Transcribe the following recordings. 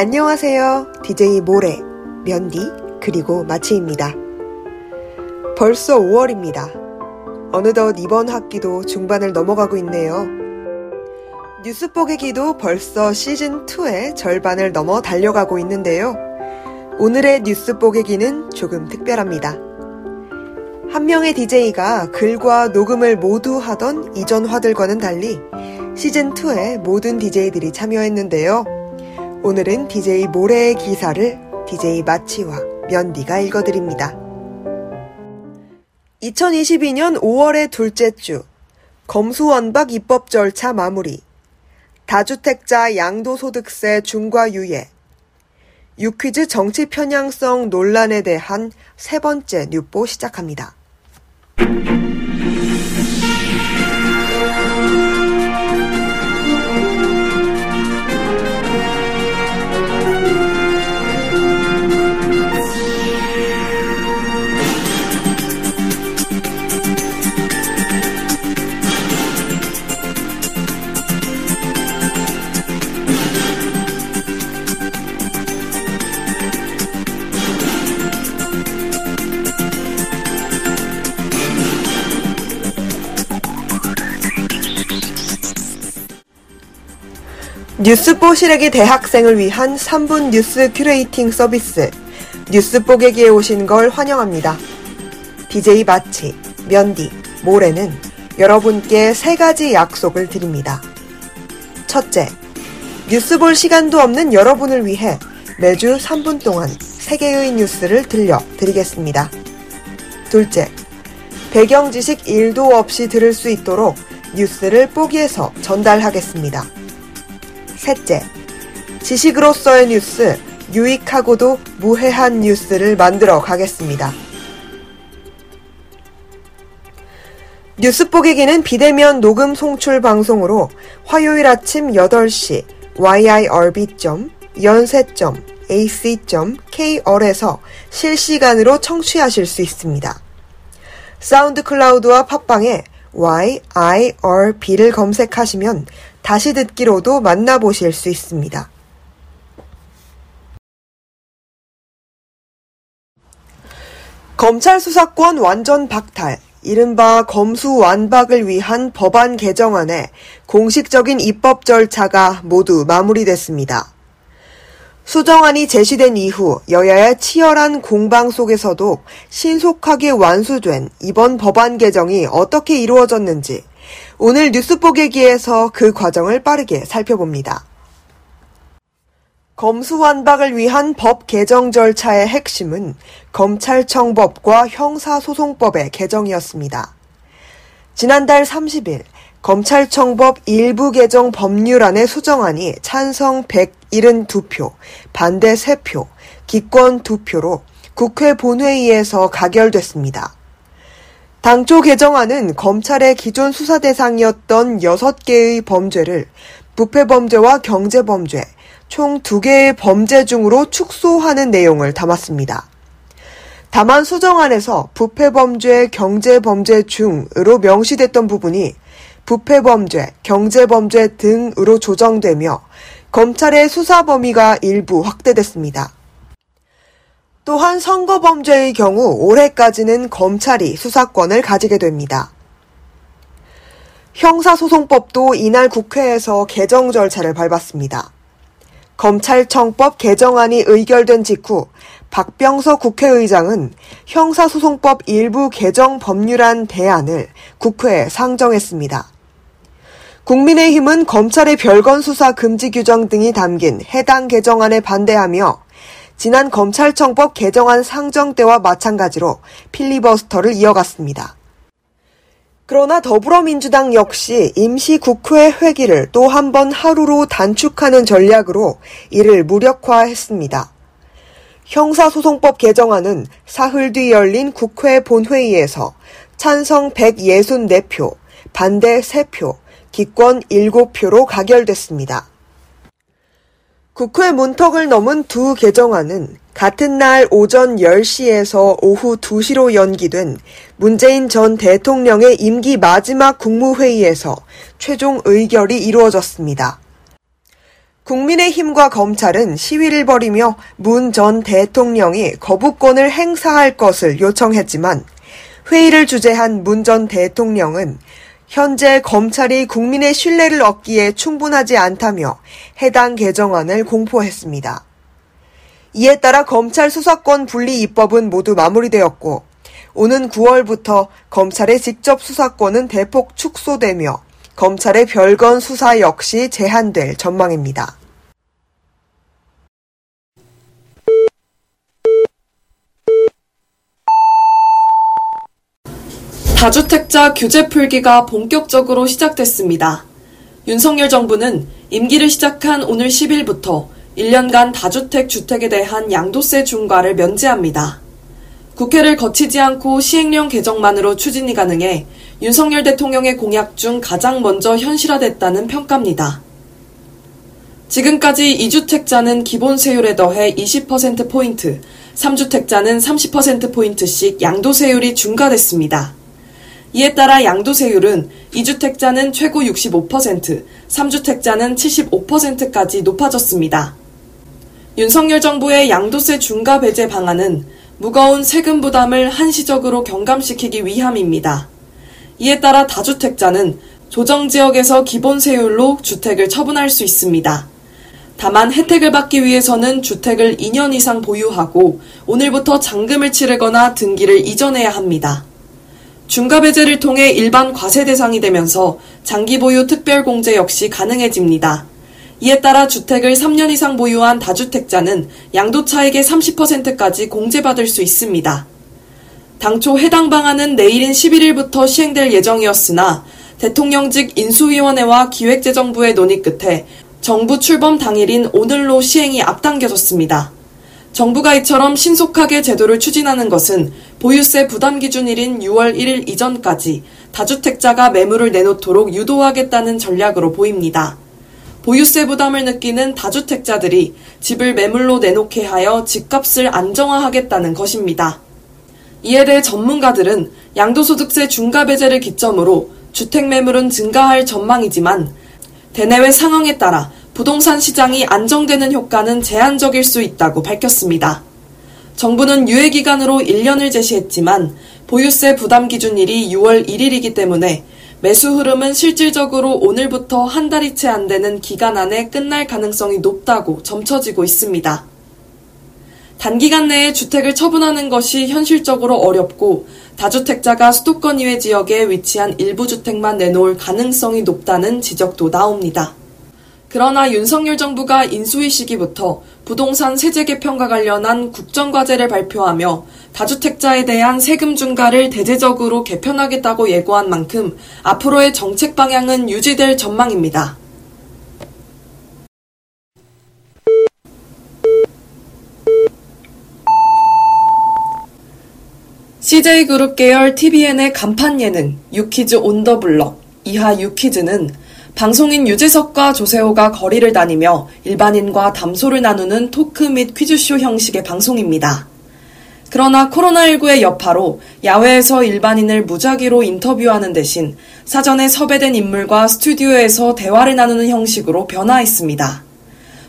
안녕하세요. DJ 모레, 면디, 그리고 마치입니다. 벌써 5월입니다. 어느덧 이번 학기도 중반을 넘어가고 있네요. 뉴스 뽀개기도 벌써 시즌2의 절반을 넘어 달려가고 있는데요. 오늘의 뉴스 뽀개기는 조금 특별합니다. 한 명의 DJ가 글과 녹음을 모두 하던 이전 화들과는 달리 시즌2에 모든 DJ들이 참여했는데요. 오늘은 DJ 모래의 기사를 DJ 마치와 면디가 읽어드립니다. 2022년 5월의 둘째 주, 검수원박 입법 절차 마무리, 다주택자 양도소득세 중과 유예, 유퀴즈 정치 편향성 논란에 대한 세 번째 뉴보 시작합니다. 뉴스 뽀 시래기 대학생을 위한 3분 뉴스 curating 서비스 뉴스 뽀개기에 오신 걸 환영합니다. DJ 마치, 면디, 모레는 여러분께 세 가지 약속을 드립니다. 첫째, 뉴스 볼 시간도 없는 여러분을 위해 매주 3분 동안 세계의 뉴스를 들려드리겠습니다. 둘째, 배경 지식 1도 없이 들을 수 있도록 뉴스를 뽀기해서 전달하겠습니다. 셋째, 지식으로서의 뉴스, 유익하고도 무해한 뉴스를 만들어 가겠습니다. 뉴스 뽀개기는 비대면 녹음 송출 방송으로 화요일 아침 8시 yirb.연세.ac.kr에서 실시간으로 청취하실 수 있습니다. 사운드 클라우드와 팟빵에 YIRB를 검색하시면 다시 듣기로도 만나보실 수 있습니다. 검찰 수사권 완전 박탈, 이른바 검수 완박을 위한 법안 개정안에 공식적인 입법 절차가 모두 마무리됐습니다. 수정안이 제시된 이후 여야의 치열한 공방 속에서도 신속하게 완수된 이번 법안 개정이 어떻게 이루어졌는지 오늘 뉴스 뽀개기에서 그 과정을 빠르게 살펴봅니다. 검수완박을 위한 법 개정 절차의 핵심은 검찰청법과 형사소송법의 개정이었습니다. 지난달 30일 검찰청법 일부 개정 법률안의 수정안이 찬성 172표, 반대 3표, 기권 2표로 국회 본회의에서 가결됐습니다. 당초 개정안은 검찰의 기존 수사 대상이었던 6개의 범죄를 부패범죄와 경제범죄, 총 2개의 범죄 중으로 축소하는 내용을 담았습니다. 다만 수정안에서 부패범죄, 경제범죄 중으로 명시됐던 부분이 부패 범죄, 경제 범죄 등으로 조정되며 검찰의 수사 범위가 일부 확대됐습니다. 또한 선거 범죄의 경우 올해까지는 검찰이 수사권을 가지게 됩니다. 형사소송법도 이날 국회에서 개정 절차를 밟았습니다. 검찰청법 개정안이 의결된 직후 박병서 국회의장은 형사소송법 일부 개정 법률안 대안을 국회에 상정했습니다. 국민의힘은 검찰의 별건 수사 금지 규정 등이 담긴 해당 개정안에 반대하며 지난 검찰청법 개정안 상정 때와 마찬가지로 필리버스터를 이어갔습니다. 그러나 더불어민주당 역시 임시 국회 회기를 또 한 번 하루로 단축하는 전략으로 이를 무력화했습니다. 형사소송법 개정안은 사흘 뒤 열린 국회 본회의에서 찬성 164표, 반대 3표, 기권 7표로 가결됐습니다. 국회 문턱을 넘은 두 개정안은 같은 날 오전 10시에서 오후 2시로 연기된 문재인 전 대통령의 임기 마지막 국무회의에서 최종 의결이 이루어졌습니다. 국민의힘과 검찰은 시위를 벌이며 문 전 대통령이 거부권을 행사할 것을 요청했지만 회의를 주재한 문 전 대통령은 현재 검찰이 국민의 신뢰를 얻기에 충분하지 않다며 해당 개정안을 공포했습니다. 이에 따라 검찰 수사권 분리 입법은 모두 마무리되었고 오는 9월부터 검찰의 직접 수사권은 대폭 축소되며 검찰의 별건 수사 역시 제한될 전망입니다. 다주택자 규제 풀기가 본격적으로 시작됐습니다. 윤석열 정부는 임기를 시작한 오늘 10일부터 1년간 다주택 주택에 대한 양도세 중과를 면제합니다. 국회를 거치지 않고 시행령 개정만으로 추진이 가능해 윤석열 대통령의 공약 중 가장 먼저 현실화됐다는 평가입니다. 지금까지 2주택자는 기본 세율에 더해 20%포인트, 3주택자는 30%포인트씩 양도세율이 중과됐습니다. 이에 따라 양도세율은 2주택자는 최고 65%, 3주택자는 75%까지 높아졌습니다. 윤석열 정부의 양도세 중과 배제 방안은 무거운 세금 부담을 한시적으로 경감시키기 위함입니다. 이에 따라 다주택자는 조정 지역에서 기본 세율로 주택을 처분할 수 있습니다. 다만 혜택을 받기 위해서는 주택을 2년 이상 보유하고 오늘부터 잔금을 치르거나 등기를 이전해야 합니다. 중과 배제를 통해 일반 과세 대상이 되면서 장기 보유 특별 공제 역시 가능해집니다. 이에 따라 주택을 3년 이상 보유한 다주택자는 양도차익의 30%까지 공제받을 수 있습니다. 당초 해당 방안은 내일인 11일부터 시행될 예정이었으나 대통령직 인수위원회와 기획재정부의 논의 끝에 정부 출범 당일인 오늘로 시행이 앞당겨졌습니다. 정부가 이처럼 신속하게 제도를 추진하는 것은 보유세 부담 기준일인 6월 1일 이전까지 다주택자가 매물을 내놓도록 유도하겠다는 전략으로 보입니다. 보유세 부담을 느끼는 다주택자들이 집을 매물로 내놓게 하여 집값을 안정화하겠다는 것입니다. 이에 대해 전문가들은 양도소득세 중과 배제를 기점으로 주택 매물은 증가할 전망이지만 대내외 상황에 따라 부동산 시장이 안정되는 효과는 제한적일 수 있다고 밝혔습니다. 정부는 유예 기간으로 1년을 제시했지만 보유세 부담 기준일이 6월 1일이기 때문에 매수 흐름은 실질적으로 오늘부터 한 달이 채 안 되는 기간 안에 끝날 가능성이 높다고 점쳐지고 있습니다. 단기간 내에 주택을 처분하는 것이 현실적으로 어렵고 다주택자가 수도권 이외 지역에 위치한 일부 주택만 내놓을 가능성이 높다는 지적도 나옵니다. 그러나 윤석열 정부가 인수위 시기부터 부동산 세제 개편과 관련한 국정과제를 발표하며 다주택자에 대한 세금 중과를 대대적으로 개편하겠다고 예고한 만큼 앞으로의 정책 방향은 유지될 전망입니다. CJ그룹 계열 TVN의 간판 예능 유키즈 온더 블럭 이하 유키즈는 방송인 유재석과 조세호가 거리를 다니며 일반인과 담소를 나누는 토크 및 퀴즈쇼 형식의 방송입니다. 그러나 코로나19의 여파로 야외에서 일반인을 무작위로 인터뷰하는 대신 사전에 섭외된 인물과 스튜디오에서 대화를 나누는 형식으로 변화했습니다.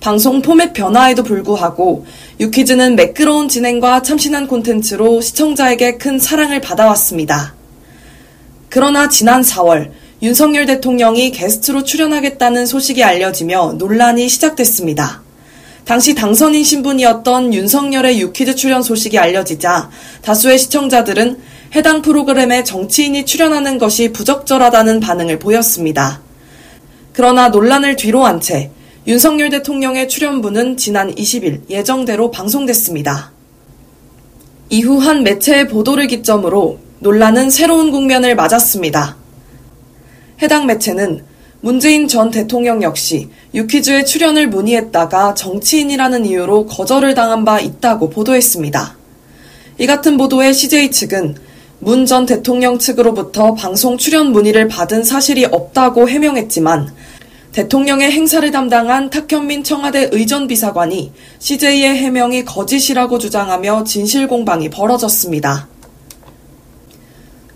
방송 포맷 변화에도 불구하고 유퀴즈는 매끄러운 진행과 참신한 콘텐츠로 시청자에게 큰 사랑을 받아왔습니다. 그러나 지난 4월 윤석열 대통령이 게스트로 출연하겠다는 소식이 알려지며 논란이 시작됐습니다. 당시 당선인 신분이었던 윤석열의 유퀴즈 출연 소식이 알려지자 다수의 시청자들은 해당 프로그램에 정치인이 출연하는 것이 부적절하다는 반응을 보였습니다. 그러나 논란을 뒤로 한 채 윤석열 대통령의 출연분은 지난 20일 예정대로 방송됐습니다. 이후 한 매체의 보도를 기점으로 논란은 새로운 국면을 맞았습니다. 해당 매체는 문재인 전 대통령 역시 유퀴즈에 출연을 문의했다가 정치인이라는 이유로 거절을 당한 바 있다고 보도했습니다. 이 같은 보도에 CJ 측은 문 전 대통령 측으로부터 방송 출연 문의를 받은 사실이 없다고 해명했지만 대통령의 행사를 담당한 탁현민 청와대 의전비사관이 CJ의 해명이 거짓이라고 주장하며 진실 공방이 벌어졌습니다.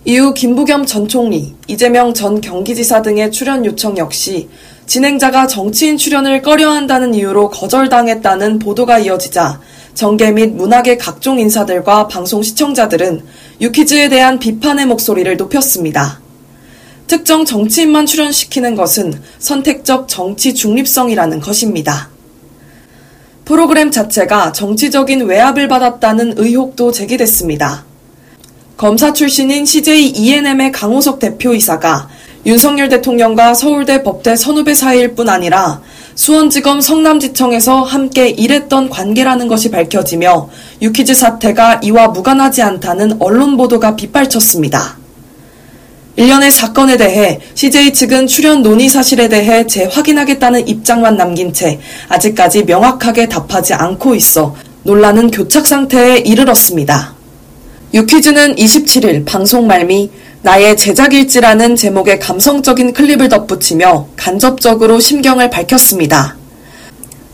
이후 김부겸 전 총리, 이재명 전 경기지사 등의 출연 요청 역시 진행자가 정치인 출연을 꺼려한다는 이유로 거절당했다는 보도가 이어지자 정계 및 문학의 각종 인사들과 방송 시청자들은 유퀴즈에 대한 비판의 목소리를 높였습니다. 특정 정치인만 출연시키는 것은 선택적 정치 중립성이라는 것입니다. 프로그램 자체가 정치적인 외압을 받았다는 의혹도 제기됐습니다. 검사 출신인 CJ ENM의 강호석 대표이사가 윤석열 대통령과 서울대 법대 선후배 사이일 뿐 아니라 수원지검 성남지청에서 함께 일했던 관계라는 것이 밝혀지며 유키즈 사태가 이와 무관하지 않다는 언론 보도가 빗발쳤습니다. 일련의 사건에 대해 CJ 측은 출연 논의 사실에 대해 재확인하겠다는 입장만 남긴 채 아직까지 명확하게 답하지 않고 있어 논란은 교착 상태에 이르렀습니다. 유퀴즈는 27일 방송 말미 나의 제작일지라는 제목의 감성적인 클립을 덧붙이며 간접적으로 심경을 밝혔습니다.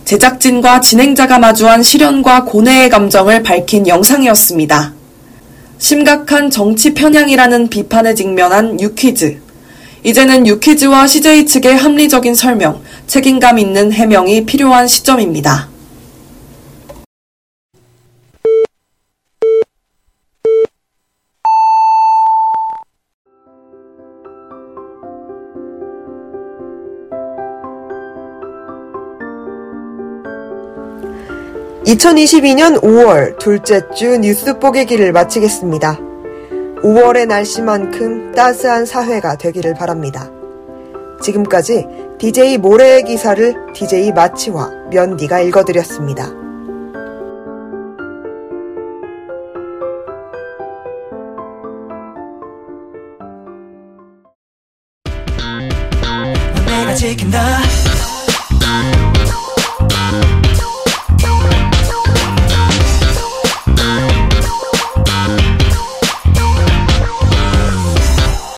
제작진과 진행자가 마주한 시련과 고뇌의 감정을 밝힌 영상이었습니다. 심각한 정치 편향이라는 비판에 직면한 유퀴즈. 이제는 유퀴즈와 CJ 측의 합리적인 설명, 책임감 있는 해명이 필요한 시점입니다. 2022년 5월 둘째 주 뉴스 뽀개기를 마치겠습니다. 5월의 날씨만큼 따스한 사회가 되기를 바랍니다. 지금까지 DJ 모래의 기사를 DJ 마치와 면디가 읽어드렸습니다. 내가 지킨다